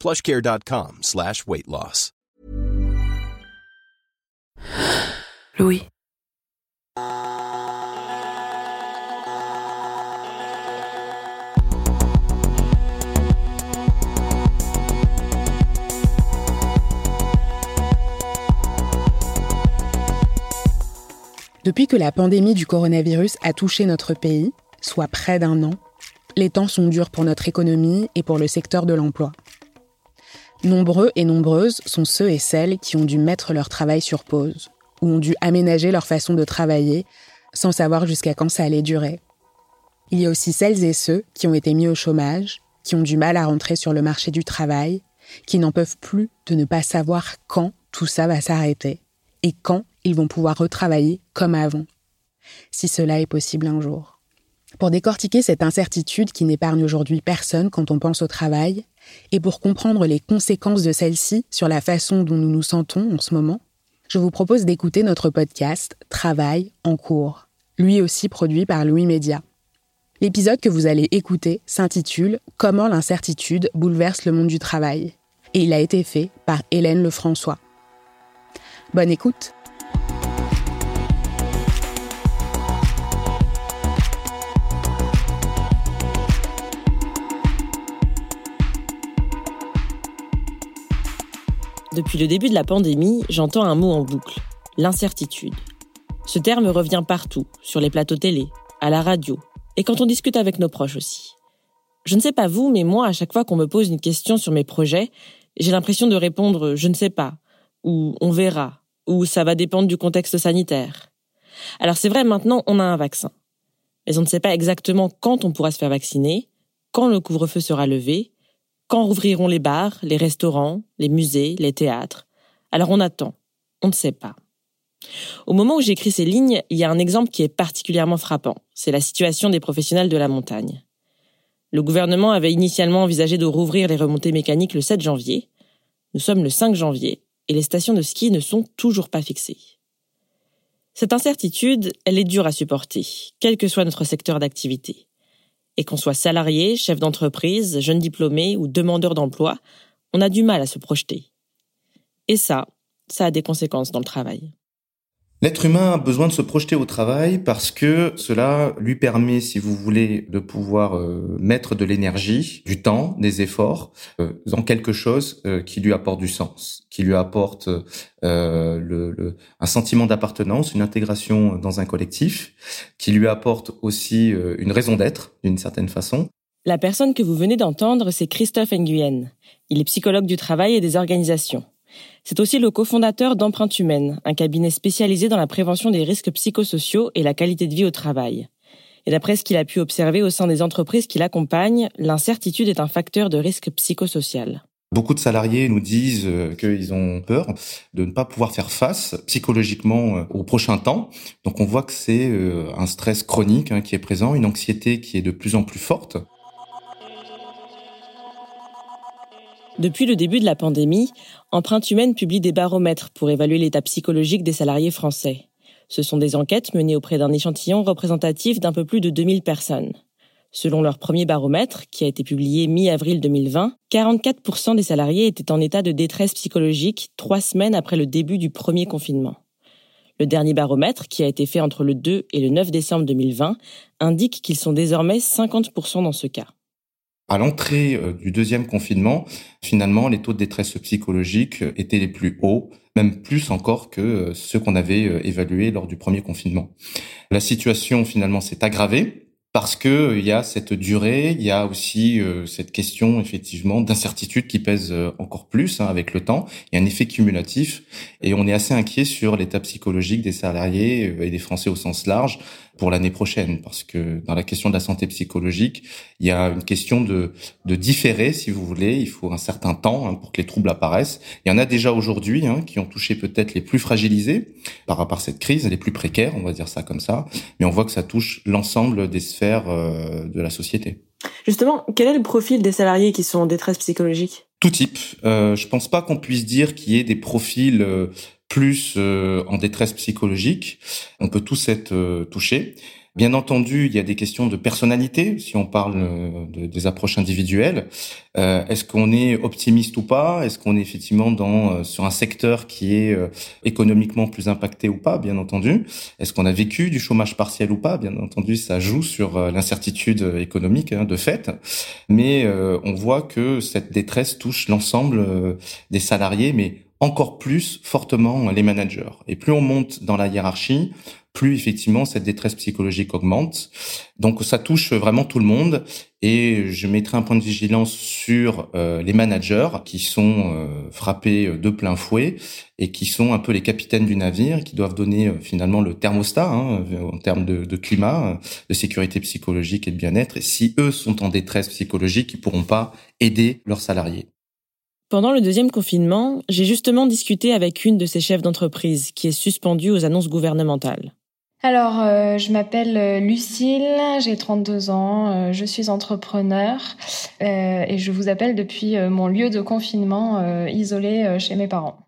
plushcare.com slash weight loss. Louis. Depuis que la pandémie du coronavirus a touché notre pays, soit près d'un an, les temps sont durs pour notre économie et pour le secteur de l'emploi. Nombreux et nombreuses sont ceux et celles qui ont dû mettre leur travail sur pause, ou ont dû aménager leur façon de travailler sans savoir jusqu'à quand ça allait durer. Il y a aussi celles et ceux qui ont été mis au chômage, qui ont du mal à rentrer sur le marché du travail, qui n'en peuvent plus de ne pas savoir quand tout ça va s'arrêter et quand ils vont pouvoir retravailler comme avant, si cela est possible un jour. Pour décortiquer cette incertitude qui n'épargne aujourd'hui personne quand on pense au travail, et pour comprendre les conséquences de celle-ci sur la façon dont nous nous sentons en ce moment, je vous propose d'écouter notre podcast Travail en cours, lui aussi produit par Louis Média. L'épisode que vous allez écouter s'intitule Comment l'incertitude bouleverse le monde du travail, et il a été fait par Hélène Lefrançois. Bonne écoute Depuis le début de la pandémie, j'entends un mot en boucle, l'incertitude. Ce terme revient partout, sur les plateaux télé, à la radio, et quand on discute avec nos proches aussi. Je ne sais pas vous, mais moi, à chaque fois qu'on me pose une question sur mes projets, j'ai l'impression de répondre je ne sais pas, ou on verra, ou ça va dépendre du contexte sanitaire. Alors c'est vrai, maintenant, on a un vaccin. Mais on ne sait pas exactement quand on pourra se faire vacciner, quand le couvre-feu sera levé, quand rouvriront les bars, les restaurants, les musées, les théâtres? Alors on attend. On ne sait pas. Au moment où j'écris ces lignes, il y a un exemple qui est particulièrement frappant. C'est la situation des professionnels de la montagne. Le gouvernement avait initialement envisagé de rouvrir les remontées mécaniques le 7 janvier. Nous sommes le 5 janvier et les stations de ski ne sont toujours pas fixées. Cette incertitude, elle est dure à supporter, quel que soit notre secteur d'activité. Et qu'on soit salarié, chef d'entreprise, jeune diplômé ou demandeur d'emploi, on a du mal à se projeter. Et ça, ça a des conséquences dans le travail. L'être humain a besoin de se projeter au travail parce que cela lui permet, si vous voulez, de pouvoir euh, mettre de l'énergie, du temps, des efforts euh, dans quelque chose euh, qui lui apporte du sens, qui lui apporte le, un sentiment d'appartenance, une intégration dans un collectif, qui lui apporte aussi une raison d'être d'une certaine façon. La personne que vous venez d'entendre, c'est Christophe Nguyen. Il est psychologue du travail et des organisations. C'est aussi le cofondateur d'Empreinte Humaine, un cabinet spécialisé dans la prévention des risques psychosociaux et la qualité de vie au travail. Et d'après ce qu'il a pu observer au sein des entreprises qui l'accompagnent, l'incertitude est un facteur de risque psychosocial. Beaucoup de salariés nous disent euh, qu'ils ont peur de ne pas pouvoir faire face psychologiquement euh, au prochain temps. Donc on voit que c'est euh, un stress chronique hein, qui est présent, une anxiété qui est de plus en plus forte. Depuis le début de la pandémie, Empreinte Humaine publie des baromètres pour évaluer l'état psychologique des salariés français. Ce sont des enquêtes menées auprès d'un échantillon représentatif d'un peu plus de 2000 personnes. Selon leur premier baromètre, qui a été publié mi-avril 2020, 44% des salariés étaient en état de détresse psychologique trois semaines après le début du premier confinement. Le dernier baromètre, qui a été fait entre le 2 et le 9 décembre 2020, indique qu'ils sont désormais 50% dans ce cas. À l'entrée du deuxième confinement, finalement, les taux de détresse psychologique étaient les plus hauts, même plus encore que ceux qu'on avait évalués lors du premier confinement. La situation, finalement, s'est aggravée parce que euh, il y a cette durée, il y a aussi euh, cette question effectivement d'incertitude qui pèse euh, encore plus hein, avec le temps. Il y a un effet cumulatif et on est assez inquiet sur l'état psychologique des salariés et des Français au sens large pour l'année prochaine, parce que dans la question de la santé psychologique, il y a une question de, de différer, si vous voulez. Il faut un certain temps hein, pour que les troubles apparaissent. Il y en a déjà aujourd'hui hein, qui ont touché peut-être les plus fragilisés par rapport à cette crise, les plus précaires, on va dire ça comme ça. Mais on voit que ça touche l'ensemble des sphères euh, de la société. Justement, quel est le profil des salariés qui sont en détresse psychologique? Tout type. Euh, je pense pas qu'on puisse dire qu'il y ait des profils euh, plus euh, en détresse psychologique. On peut tous être euh, touchés. Bien entendu, il y a des questions de personnalité, si on parle euh, de, des approches individuelles. Est-ce qu'on est optimiste ou pas? Est-ce qu'on est effectivement dans sur un secteur qui est économiquement plus impacté ou pas? Bien entendu. Est-ce qu'on a vécu du chômage partiel ou pas? Bien entendu, ça joue sur l'incertitude économique hein, de fait. Mais on voit que cette détresse touche l'ensemble des salariés, mais encore plus fortement les managers. Et plus on monte dans la hiérarchie, plus effectivement cette détresse psychologique augmente. Donc ça touche vraiment tout le monde et je mettrai un point de vigilance sur euh, les managers qui sont euh, frappés de plein fouet et qui sont un peu les capitaines du navire, qui doivent donner euh, finalement le thermostat hein, en termes de, de, climat, de sécurité psychologique et de bien-être. Et si eux sont en détresse psychologique, ils pourront pas aider leurs salariés. Pendant le deuxième confinement, j'ai justement discuté avec une de ces chefs d'entreprise qui est suspendue aux annonces gouvernementales. Alors, euh, je m'appelle euh, Lucille, j'ai 32 ans, euh, je suis entrepreneur et je vous appelle depuis mon lieu de confinement isolé chez mes parents.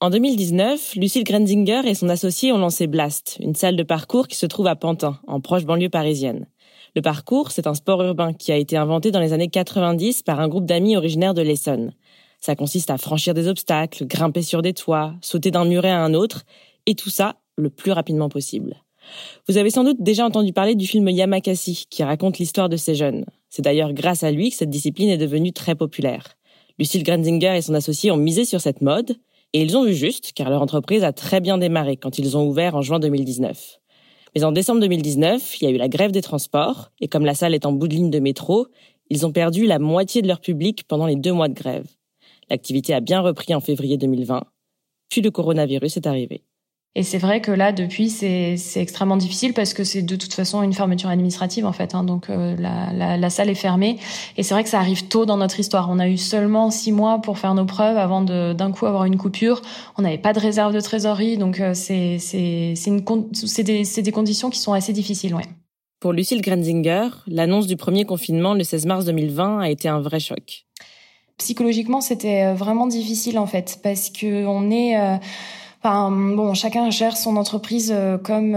En 2019, Lucille Grenzinger et son associé ont lancé Blast, une salle de parcours qui se trouve à Pantin, en proche banlieue parisienne. Le parcours, c'est un sport urbain qui a été inventé dans les années 90 par un groupe d'amis originaires de l'Essonne. Ça consiste à franchir des obstacles, grimper sur des toits, sauter d'un muret à un autre, et tout ça le plus rapidement possible. Vous avez sans doute déjà entendu parler du film Yamakasi, qui raconte l'histoire de ces jeunes. C'est d'ailleurs grâce à lui que cette discipline est devenue très populaire. Lucille Grenzinger et son associé ont misé sur cette mode, et ils ont vu juste, car leur entreprise a très bien démarré quand ils ont ouvert en juin 2019. Mais en décembre 2019, il y a eu la grève des transports, et comme la salle est en bout de ligne de métro, ils ont perdu la moitié de leur public pendant les deux mois de grève. L'activité a bien repris en février 2020, puis le coronavirus est arrivé. Et c'est vrai que là, depuis, c'est extrêmement difficile parce que c'est de toute façon une fermeture administrative en fait. Hein, donc euh, la, la, la, salle est fermée. Et c'est vrai que ça arrive tôt dans notre histoire. On a eu seulement six mois pour faire nos preuves avant d'un coup avoir une coupure. On n'avait pas de réserve de trésorerie, donc euh, c'est des, des conditions qui sont assez difficiles. Ouais. Pour Lucille Grenzinger, l'annonce du premier confinement le 16 mars 2020 a été un vrai choc psychologiquement, c'était euh, vraiment difficile en fait. Parce que on est euh, Enfin, bon, chacun gère son entreprise euh, comme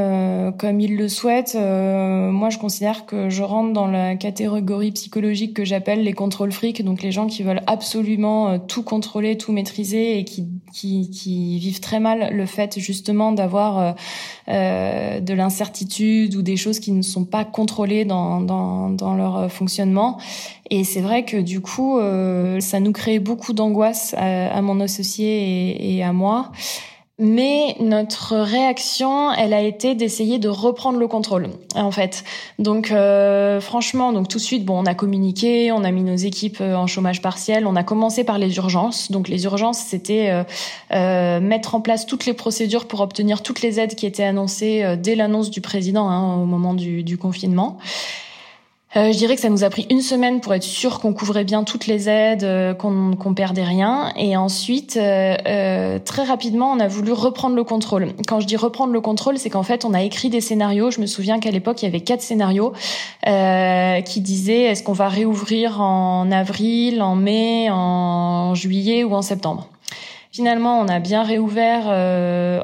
comme il le souhaite. moi, je considère que je rentre dans la catégorie psychologique que j'appelle les contrôles fric, donc les gens qui veulent absolument tout contrôler, tout maîtriser et qui qui, qui vivent très mal le fait justement d'avoir euh, de l'incertitude ou des choses qui ne sont pas contrôlées dans dans, dans leur fonctionnement. Et c'est vrai que du coup, euh, ça nous crée beaucoup d'angoisse à, mon associé et, à moi. Mais notre réaction, elle a été d'essayer de reprendre le contrôle, en fait. Donc, euh, franchement, donc tout de suite, bon, on a communiqué, on a mis nos équipes euh, en chômage partiel, on a commencé par les urgences. Donc, les urgences, c'était mettre en place toutes les procédures pour obtenir toutes les aides qui étaient annoncées dès l'annonce du président hein, au moment du, du confinement. Euh, je dirais que ça nous a pris une semaine pour être sûr qu'on couvrait bien toutes les aides, euh, qu'on qu'on perdait rien. Et ensuite, euh, très rapidement, on a voulu reprendre le contrôle. Quand je dis reprendre le contrôle, c'est qu'en fait, on a écrit des scénarios. Je me souviens qu'à l'époque, il y avait quatre scénarios qui disaient est-ce qu'on va réouvrir en avril, en mai, en juillet ou en septembre? Finalement, on a bien réouvert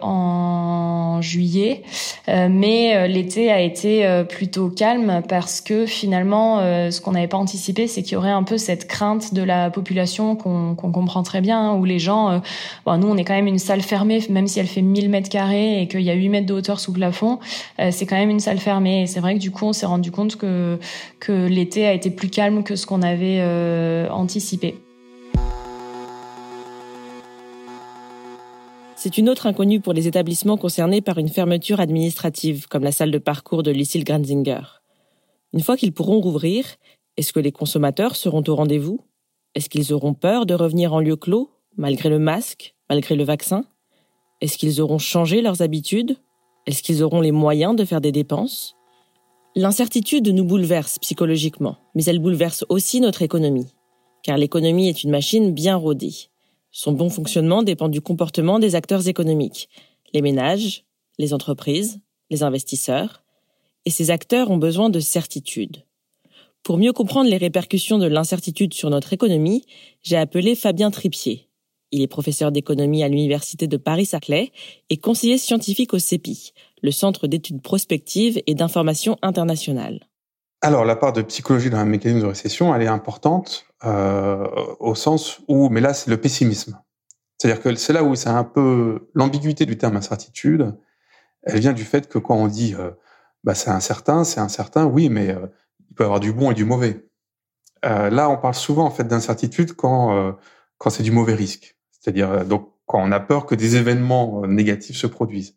en juillet. mais l'été a été plutôt calme parce que finalement, ce qu'on n'avait pas anticipé, c'est qu'il y aurait un peu cette crainte de la population qu'on comprend très bien, hein, où les gens, bon, nous on est quand même une salle fermée, même si elle fait 1000 mètres carrés et qu'il y a 8 mètres de hauteur sous plafond, c'est quand même une salle fermée. Et c'est vrai que du coup, on s'est rendu compte que que l'été a été plus calme que ce qu'on avait anticipé. C'est une autre inconnue pour les établissements concernés par une fermeture administrative, comme la salle de parcours de Lucille Granzinger. Une fois qu'ils pourront rouvrir, est-ce que les consommateurs seront au rendez-vous? Est-ce qu'ils auront peur de revenir en lieu clos, malgré le masque, malgré le vaccin? Est-ce qu'ils auront changé leurs habitudes? Est-ce qu'ils auront les moyens de faire des dépenses? L'incertitude nous bouleverse psychologiquement, mais elle bouleverse aussi notre économie, car l'économie est une machine bien rodée. Son bon fonctionnement dépend du comportement des acteurs économiques, les ménages, les entreprises, les investisseurs, et ces acteurs ont besoin de certitude. Pour mieux comprendre les répercussions de l'incertitude sur notre économie, j'ai appelé Fabien Tripier. Il est professeur d'économie à l'Université de Paris-Saclay et conseiller scientifique au CEPI, le Centre d'études prospectives et d'information internationale. Alors, la part de psychologie dans un mécanisme de récession, elle est importante euh, au sens où, mais là, c'est le pessimisme. C'est-à-dire que c'est là où c'est un peu l'ambiguïté du terme incertitude. Elle vient du fait que quand on dit euh, bah, c'est incertain, c'est incertain, oui, mais euh, il peut y avoir du bon et du mauvais. Euh, là, on parle souvent en fait d'incertitude quand euh, quand c'est du mauvais risque. C'est-à-dire donc quand on a peur que des événements négatifs se produisent.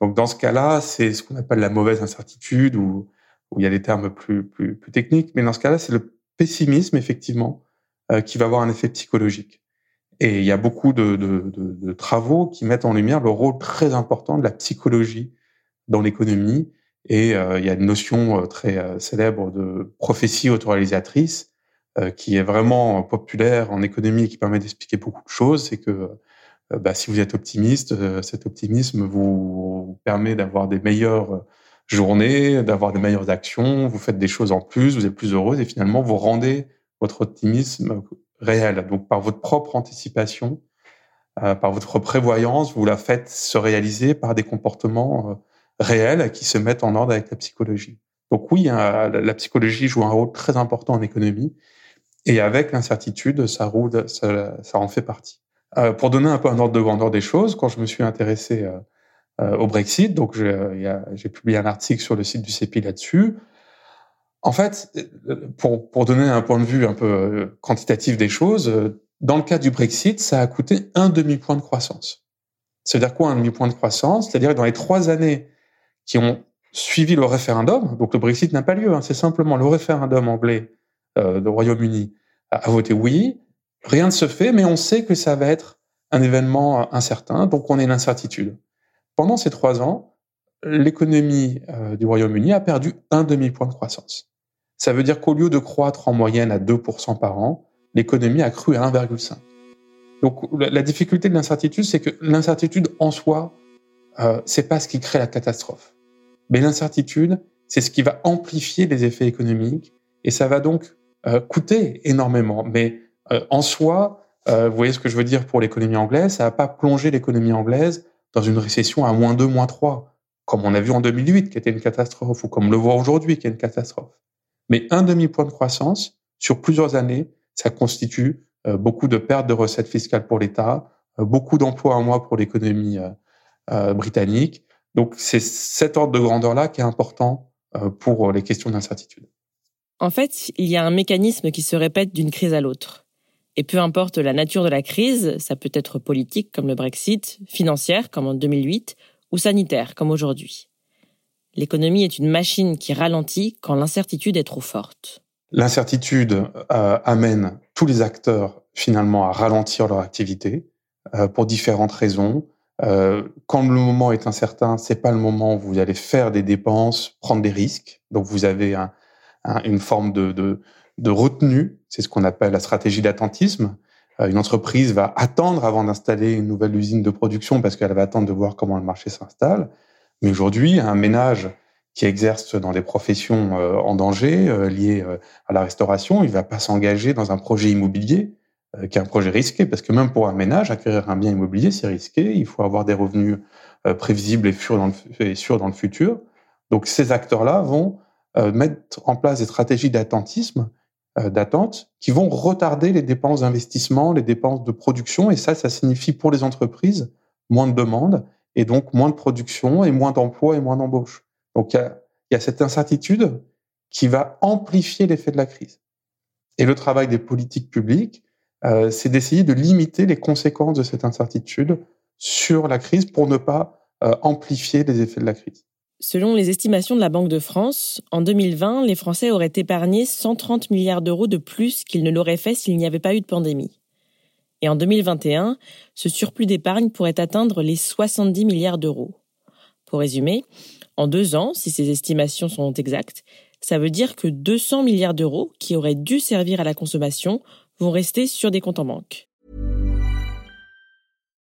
Donc dans ce cas-là, c'est ce qu'on appelle la mauvaise incertitude ou où il y a des termes plus, plus, plus techniques. Mais dans ce cas-là, c'est le pessimisme, effectivement, euh, qui va avoir un effet psychologique. Et il y a beaucoup de, de, de, de, travaux qui mettent en lumière le rôle très important de la psychologie dans l'économie. Et euh, il y a une notion euh, très célèbre de prophétie autoréalisatrice qui est vraiment populaire en économie et qui permet d'expliquer beaucoup de choses. C'est que bah, si vous êtes optimiste, cet optimisme vous permet d'avoir des meilleurs journée, d'avoir des meilleures actions, vous faites des choses en plus, vous êtes plus heureuse et finalement vous rendez votre optimisme réel. Donc par votre propre anticipation, euh, par votre prévoyance, vous la faites se réaliser par des comportements euh, réels qui se mettent en ordre avec la psychologie. Donc oui, hein, la psychologie joue un rôle très important en économie et avec l'incertitude, ça, roule, ça, ça en fait partie. Euh, pour donner un peu un ordre de grandeur des choses, quand je me suis intéressé euh, au Brexit. Donc, j'ai publié un article sur le site du CEPI là-dessus. En fait, pour, pour donner un point de vue un peu euh, quantitatif des choses, euh, dans le cas du Brexit, ça a coûté un demi-point de croissance. C'est-à-dire quoi un demi-point de croissance? C'est-à-dire que dans les trois années qui ont suivi le référendum, donc le Brexit n'a pas lieu, hein, c'est simplement le référendum anglais euh, Royaume-Uni a, a, voté oui, rien ne se fait, mais on sait que ça va être un événement incertain, donc on est une incertitude. Pendant ces trois ans, l'économie euh, du Royaume-Uni a perdu un demi-point de croissance. Ça veut dire qu'au lieu de croître en moyenne à 2% par an, l'économie a cru à 1,5. Donc la difficulté de l'incertitude, c'est que l'incertitude en soi, euh, c'est pas ce qui crée la catastrophe. Mais l'incertitude, c'est ce qui va amplifier les effets économiques et ça va donc euh, coûter énormément. Mais euh, en soi, vous voyez ce que je veux dire pour l'économie anglaise, ça va pas plonger l'économie anglaise dans une récession à moins 2, moins 3, comme on a vu en 2008, qui était une catastrophe, ou comme on le voit aujourd'hui, qui est une catastrophe. Mais un demi-point de croissance sur plusieurs années, ça constitue euh, beaucoup de pertes de recettes fiscales pour l'État, euh, beaucoup d'emplois en moins pour l'économie euh, britannique. Donc c'est cet ordre de grandeur-là qui est important pour les questions d'incertitude. En fait, il y a un mécanisme qui se répète d'une crise à l'autre. Et peu importe la nature de la crise, ça peut être politique comme le Brexit, financière comme en 2008, ou sanitaire comme aujourd'hui. L'économie est une machine qui ralentit quand l'incertitude est trop forte. L'incertitude euh, amène tous les acteurs finalement à ralentir leur activité euh, pour différentes raisons. Euh, quand le moment est incertain, c'est pas le moment où vous allez faire des dépenses, prendre des risques. Donc vous avez un, un, une forme de, de, de retenue, c'est ce qu'on appelle la stratégie d'attentisme. Euh, une entreprise va attendre avant d'installer une nouvelle usine de production parce qu'elle va attendre de voir comment le marché s'installe. Mais aujourd'hui, un ménage qui exerce dans des professions euh, en danger euh, liées à la restauration, il va pas s'engager dans un projet immobilier qui est un projet risqué, parce que même pour un ménage, acquérir un bien immobilier, c'est risqué. Il faut avoir des revenus prévisibles et sûrs dans le, futur. Donc ces acteurs-là vont mettre en place des stratégies d'attentisme, d'attente, qui vont retarder les dépenses d'investissement, les dépenses de production, et ça, ça signifie pour les entreprises moins de demandes, et donc moins de production, et moins d'emplois, et moins d'embauches. Donc il y a, y a cette incertitude qui va amplifier l'effet de la crise. Et le travail des politiques publiques, euh, c'est d'essayer de limiter les conséquences de cette incertitude sur la crise pour ne pas euh, amplifier les effets de la crise. Selon les estimations de la Banque de France, en 2020, les Français auraient épargné 130 milliards d'euros de plus qu'ils ne l'auraient fait s'il n'y avait pas eu de pandémie. Et en 2021, ce surplus d'épargne pourrait atteindre les 70 milliards d'euros. Pour résumer, en deux ans, si ces estimations sont exactes, ça veut dire que 200 milliards d'euros qui auraient dû servir à la consommation vont rester sur des comptes en banque.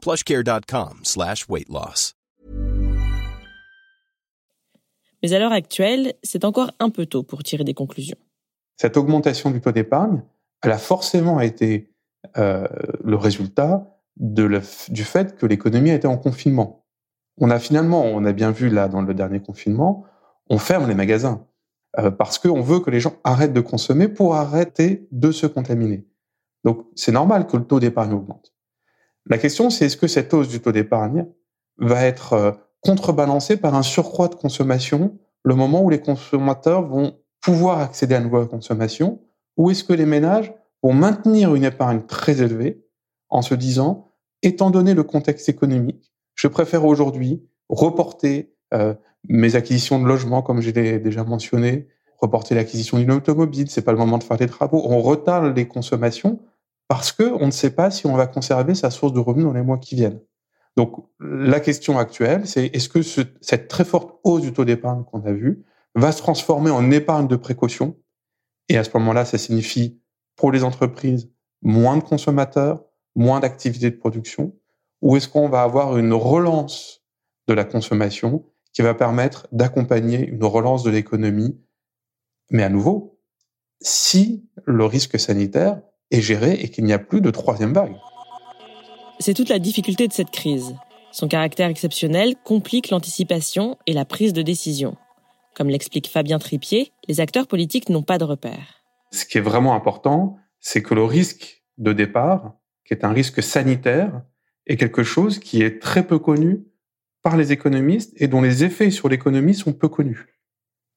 plushcare.com slash weight loss. Mais à l'heure actuelle, c'est encore un peu tôt pour tirer des conclusions. Cette augmentation du taux d'épargne, elle a forcément été euh, le résultat de le, du fait que l'économie été en confinement. On a finalement, on a bien vu là dans le dernier confinement, on ferme les magasins. Euh, parce qu'on veut que les gens arrêtent de consommer pour arrêter de se contaminer. Donc c'est normal que le taux d'épargne augmente. La question, c'est est-ce que cette hausse du taux d'épargne va être euh, contrebalancée par un surcroît de consommation le moment où les consommateurs vont pouvoir accéder à une nouvelle consommation, ou est-ce que les ménages vont maintenir une épargne très élevée en se disant, étant donné le contexte économique, je préfère aujourd'hui reporter euh, mes acquisitions de logements, comme je l'ai déjà mentionné, reporter l'acquisition d'une automobile, c'est pas le moment de faire des travaux. On retarde les consommations parce que on ne sait pas si on va conserver sa source de revenus dans les mois qui viennent. Donc la question actuelle, c'est est-ce que ce, cette très forte hausse du taux d'épargne qu'on a vue va se transformer en épargne de précaution? Et à ce moment-là, ça signifie pour les entreprises moins de consommateurs, moins d'activités de production, ou est-ce qu'on va avoir une relance de la consommation qui va permettre d'accompagner une relance de l'économie? Mais à nouveau, si le risque sanitaire est géré et qu'il n'y a plus de troisième vague. C'est toute la difficulté de cette crise. Son caractère exceptionnel complique l'anticipation et la prise de décision. Comme l'explique Fabien Tripier, les acteurs politiques n'ont pas de repères. Ce qui est vraiment important, c'est que le risque de départ, qui est un risque sanitaire, est quelque chose qui est très peu connu par les économistes et dont les effets sur l'économie sont peu connus.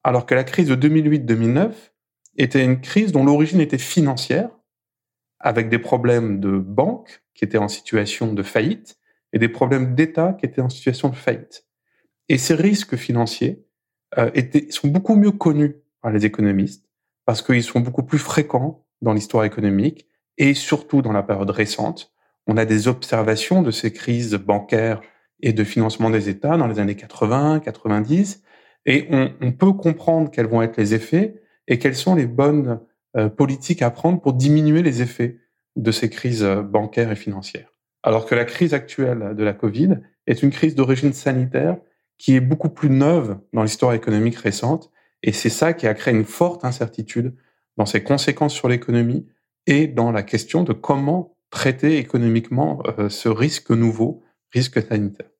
Alors que la crise de 2008-2009 était une crise dont l'origine était financière, avec des problèmes de banques qui étaient en situation de faillite et des problèmes d'État qui étaient en situation de faillite. Et ces risques financiers euh, étaient, sont beaucoup mieux connus par les économistes parce qu'ils sont beaucoup plus fréquents dans l'histoire économique et surtout dans la période récente. On a des observations de ces crises bancaires et de financement des États dans les années 80, 90, et on, on peut comprendre quels vont être les effets et quelles sont les bonnes politiques à prendre pour diminuer les effets de ces crises euh, bancaires et financières. Alors que la crise actuelle de la Covid est une crise d'origine sanitaire qui est beaucoup plus neuve dans l'histoire économique récente, et c'est ça qui a créé une forte incertitude dans ses conséquences sur l'économie et dans la question de comment traiter économiquement euh, ce risque nouveau, risque sanitaire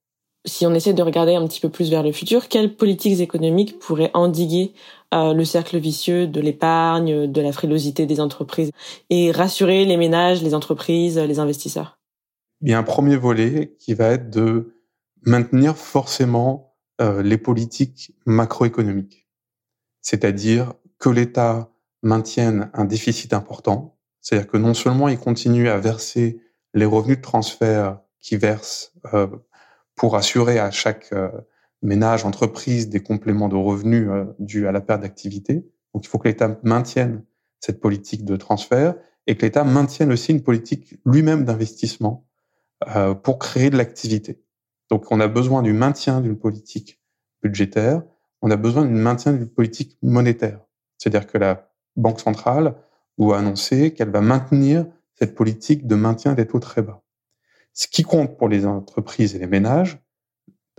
si on essaie de regarder un petit peu plus vers le futur, quelles politiques économiques pourraient endiguer euh, le cercle vicieux de l'épargne, de la frilosité des entreprises et rassurer les ménages, les entreprises, les investisseurs. Il y a un premier volet qui va être de maintenir forcément euh, les politiques macroéconomiques, c'est-à-dire que l'État maintienne un déficit important, c'est-à-dire que non seulement il continue à verser les revenus de transfert qui verse euh, pour assurer à chaque euh, ménage, entreprise des compléments de revenus euh, dus à la perte d'activité. Donc il faut que l'État maintienne cette politique de transfert et que l'État maintienne aussi une politique lui-même d'investissement euh, pour créer de l'activité. Donc on a besoin du maintien d'une politique budgétaire, on a besoin du maintien d'une politique monétaire. C'est-à-dire que la Banque centrale doit annoncer qu'elle va maintenir cette politique de maintien des taux très bas. Ce qui compte pour les entreprises et les ménages,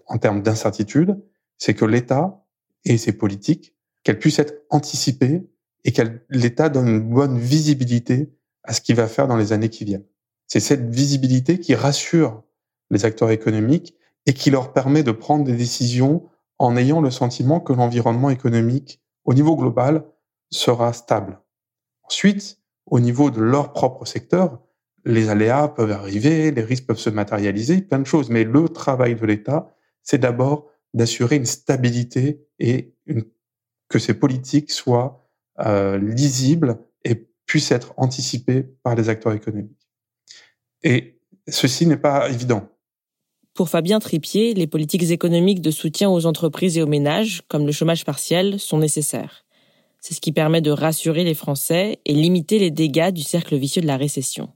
en termes d'incertitude, c'est que l'État et ses politiques, qu'elles puissent être anticipées et que l'État donne une bonne visibilité à ce qu'il va faire dans les années qui viennent. C'est cette visibilité qui rassure les acteurs économiques et qui leur permet de prendre des décisions en ayant le sentiment que l'environnement économique au niveau global sera stable. Ensuite, au niveau de leur propre secteur, les aléas peuvent arriver, les risques peuvent se matérialiser, plein de choses. Mais le travail de l'État, c'est d'abord d'assurer une stabilité et que ces politiques soient euh, lisibles et puissent être anticipées par les acteurs économiques. Et ceci n'est pas évident. Pour Fabien Tripier, les politiques économiques de soutien aux entreprises et aux ménages, comme le chômage partiel, sont nécessaires. C'est ce qui permet de rassurer les Français et limiter les dégâts du cercle vicieux de la récession.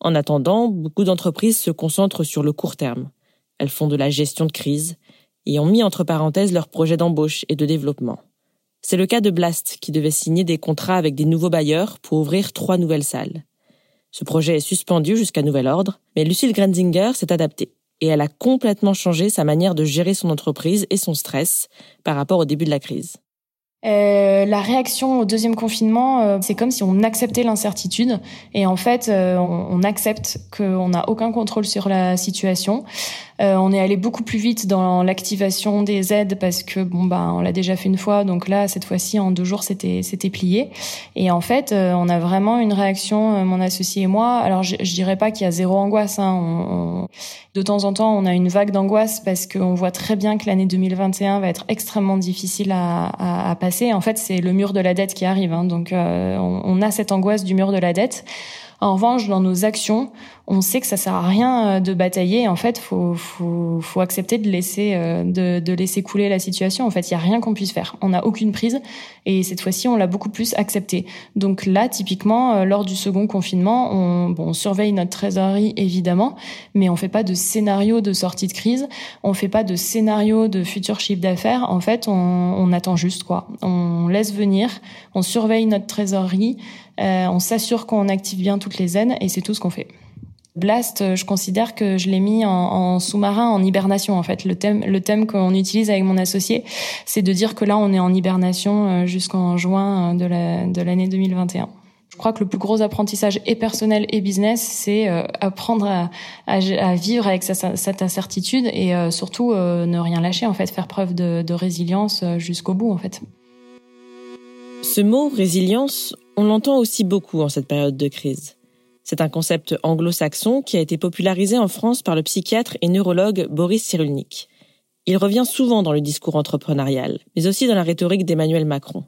En attendant, beaucoup d'entreprises se concentrent sur le court terme. Elles font de la gestion de crise et ont mis entre parenthèses leurs projets d'embauche et de développement. C'est le cas de Blast qui devait signer des contrats avec des nouveaux bailleurs pour ouvrir trois nouvelles salles. Ce projet est suspendu jusqu'à nouvel ordre, mais Lucille Grenzinger s'est adaptée et elle a complètement changé sa manière de gérer son entreprise et son stress par rapport au début de la crise. Euh, la réaction au deuxième confinement, euh, c'est comme si on acceptait l'incertitude et en fait, euh, on, on, accepte qu'on n'a aucun contrôle sur la situation. Euh, on est allé beaucoup plus vite dans l'activation des aides parce que bon bah on l'a déjà fait une fois, donc là cette fois-ci en deux jours c'était c'était plié. Et en fait, on a vraiment une réaction, mon associé et moi. Alors je, je dirais pas qu'il y a zéro angoisse. Hein. On, de temps en temps, on a une vague d'angoisse parce qu'on voit très bien que l'année 2021 va être extrêmement difficile à, à, à passer en fait, c'est le mur de la dette qui arrive. Hein. donc, euh, on, a cette angoisse du mur de la dette. En revanche, dans nos actions, on sait que ça sert à rien euh, de batailler. En fait, faut faut, faut accepter de laisser euh, de, de laisser couler la situation. En fait, il y a rien qu'on puisse faire. On n'a aucune prise et cette fois-ci, on l'a beaucoup plus accepté. Donc là, typiquement, euh, lors du second confinement, on, bon, on surveille notre trésorerie évidemment, mais on fait pas de scénario de sortie de crise. On fait pas de scénario de futur chiffre d'affaires. En fait, on, on attend juste quoi. On laisse venir. On surveille notre trésorerie. Euh, on s'assure qu'on active bien toutes les aides et c'est tout ce qu'on fait. Blast, euh, je considère que je l'ai mis en, sous-marin, en hibernation en fait. Le thème, le thème qu'on utilise avec mon associé, c'est de dire que là on est en hibernation euh, jusqu'en juin euh, de la de l'année 2021. Je crois que le plus gros apprentissage et personnel et business, c'est apprendre à, à, à, vivre avec cette incertitude et surtout ne rien lâcher en fait, faire preuve de, de résilience jusqu'au bout en fait. Ce mot résilience, on l'entend aussi beaucoup en cette période de crise. C'est un concept anglo-saxon qui a été popularisé en France par le psychiatre et neurologue Boris Cyrulnik. Il revient souvent dans le discours entrepreneurial, mais aussi dans la rhétorique d'Emmanuel Macron.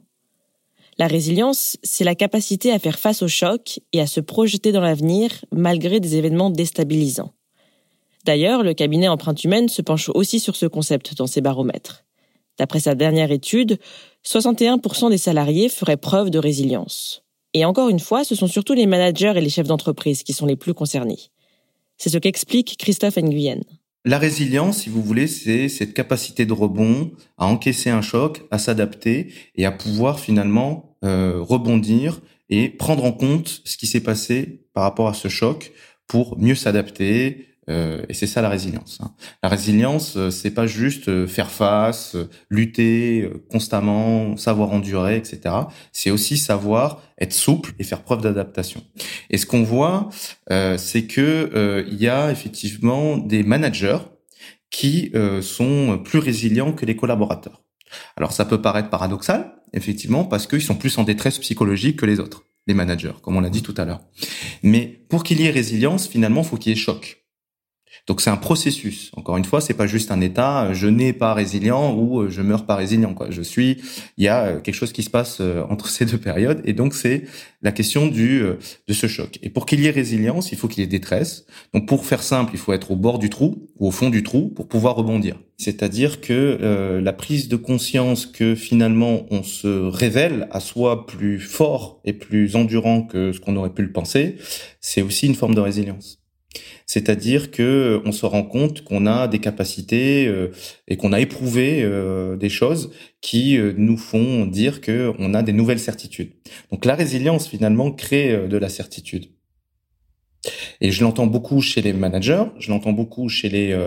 La résilience, c'est la capacité à faire face au choc et à se projeter dans l'avenir malgré des événements déstabilisants. D'ailleurs, le cabinet Empreinte Humaine se penche aussi sur ce concept dans ses baromètres. D'après sa dernière étude, 61% des salariés feraient preuve de résilience. Et encore une fois, ce sont surtout les managers et les chefs d'entreprise qui sont les plus concernés. C'est ce qu'explique Christophe Nguyen. La résilience, si vous voulez, c'est cette capacité de rebond, à encaisser un choc, à s'adapter et à pouvoir finalement euh, rebondir et prendre en compte ce qui s'est passé par rapport à ce choc pour mieux s'adapter, et c'est ça la résilience. Hein. La résilience, euh, c'est pas juste euh, faire face, lutter constamment, savoir endurer, etc. C'est aussi savoir être souple et faire preuve d'adaptation. Et ce qu'on voit, c'est que il y a effectivement des managers qui sont plus résilients que les collaborateurs. Alors ça peut paraître paradoxal, effectivement, parce qu'ils sont plus en détresse psychologique que les autres, les managers, comme on l'a dit tout à l'heure. Mais pour qu'il y ait résilience, finalement, faut qu'il y ait choc. Donc c'est un processus. Encore une fois, c'est pas juste un état. Euh, je n'ai pas résilient ou euh, je meurs pas résilient. Quoi. Je suis. Il y a euh, quelque chose qui se passe entre ces deux périodes, et donc c'est la question du de ce choc. Et pour qu'il y ait résilience, il faut qu'il y ait détresse. Donc pour faire simple, il faut être au bord du trou ou au fond du trou pour pouvoir rebondir. C'est-à-dire que la prise de conscience que finalement on se révèle à soi plus fort et plus endurant que ce qu'on aurait pu le penser, c'est aussi une forme de résilience. C'est-à-dire que on se rend compte qu'on a des capacités euh, et qu'on a éprouvé euh, des choses qui euh, nous font dire que on a des nouvelles certitudes. Donc la résilience finalement crée de la certitude. Et je l'entends beaucoup chez les managers, je l'entends beaucoup chez les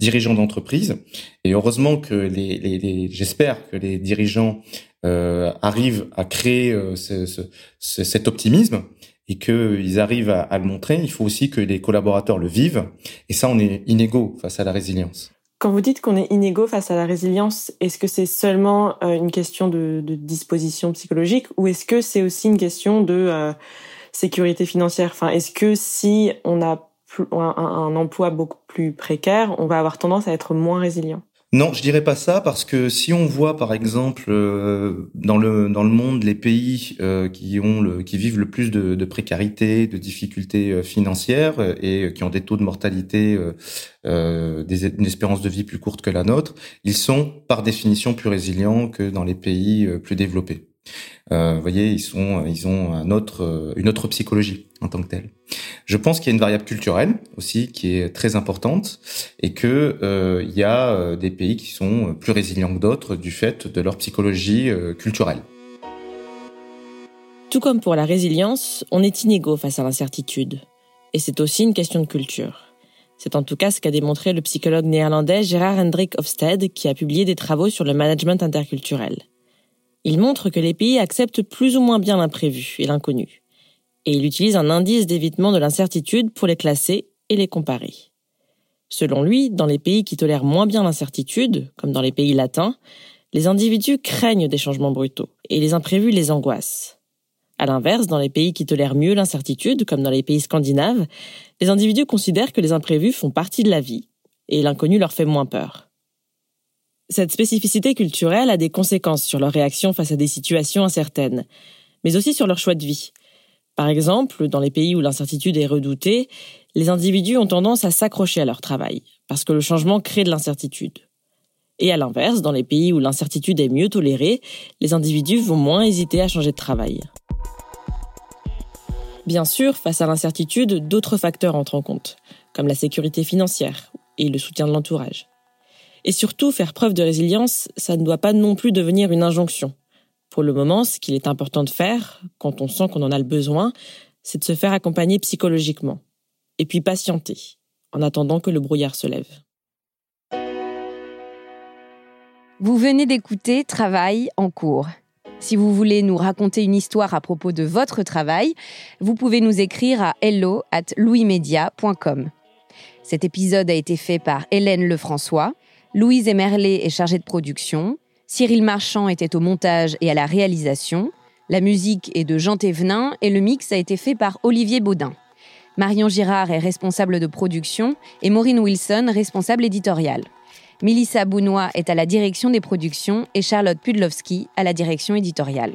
dirigeants d'entreprise. Et heureusement que les, les, les j'espère que les dirigeants arrivent à créer ce, ce, cet optimisme et qu'ils arrivent à, le montrer, il faut aussi que les collaborateurs le vivent. Et ça, on est inégaux face à la résilience. Quand vous dites qu'on est inégaux face à la résilience, est-ce que c'est seulement euh, une question de, disposition psychologique ou est-ce que c'est aussi une question de euh, sécurité financière? Enfin, est-ce que si on a un emploi beaucoup plus précaire, on va avoir tendance à être moins résilient? Non, je dirais pas ça parce que si on voit par exemple euh, dans le dans le monde les pays euh, qui ont le qui vivent le plus de, précarité, de difficultés euh, financières et qui ont des taux de mortalité, des, une espérance de vie plus courte que la nôtre, ils sont par définition plus résilients que dans les pays plus développés. Euh, vous voyez, ils ont une autre psychologie en tant que telle. Je pense qu'il y a une variable culturelle aussi qui est très importante et que euh, il y a euh, des pays qui sont plus résilients que d'autres du fait de leur psychologie culturelle. Tout comme pour la résilience, on est inégaux face à l'incertitude. Et c'est aussi une question de culture. C'est en tout cas ce qu'a démontré le psychologue néerlandais Gérard Hendrik Hofstede qui a publié des travaux sur le management interculturel. Il montre que les pays acceptent plus ou moins bien l'imprévu et l'inconnu. Et il utilise un indice d'évitement de l'incertitude pour les classer et les comparer. Selon lui, dans les pays qui tolèrent moins bien l'incertitude, comme dans les pays latins, les individus craignent des changements brutaux et les imprévus les angoissent. À l'inverse, dans les pays qui tolèrent mieux l'incertitude, comme dans les pays scandinaves, les individus considèrent que les imprévus font partie de la vie et l'inconnu leur fait moins peur. Cette spécificité culturelle a des conséquences sur leur réaction face à des situations incertaines, mais aussi sur leur choix de vie. Par exemple, dans les pays où l'incertitude est redoutée, les individus ont tendance à s'accrocher à leur travail, parce que le changement crée de l'incertitude. Et à l'inverse, dans les pays où l'incertitude est mieux tolérée, les individus vont moins hésiter à changer de travail. Bien sûr, face à l'incertitude, d'autres facteurs entrent en compte, comme la sécurité financière et le soutien de l'entourage. Et surtout, faire preuve de résilience, ça ne doit pas non plus devenir une injonction. Pour le moment, ce qu'il est important de faire, quand on sent qu'on en a le besoin, c'est de se faire accompagner psychologiquement. Et puis patienter, en attendant que le brouillard se lève. Vous venez d'écouter Travail en cours. Si vous voulez nous raconter une histoire à propos de votre travail, vous pouvez nous écrire à hello at louismedia.com. Cet épisode a été fait par Hélène Lefrançois. Louise Emerlet est chargée de production. Cyril Marchand était au montage et à la réalisation. La musique est de Jean Thévenin et le mix a été fait par Olivier Baudin. Marion Girard est responsable de production et Maureen Wilson responsable éditoriale. Mélissa Bounois est à la direction des productions et Charlotte Pudlowski à la direction éditoriale.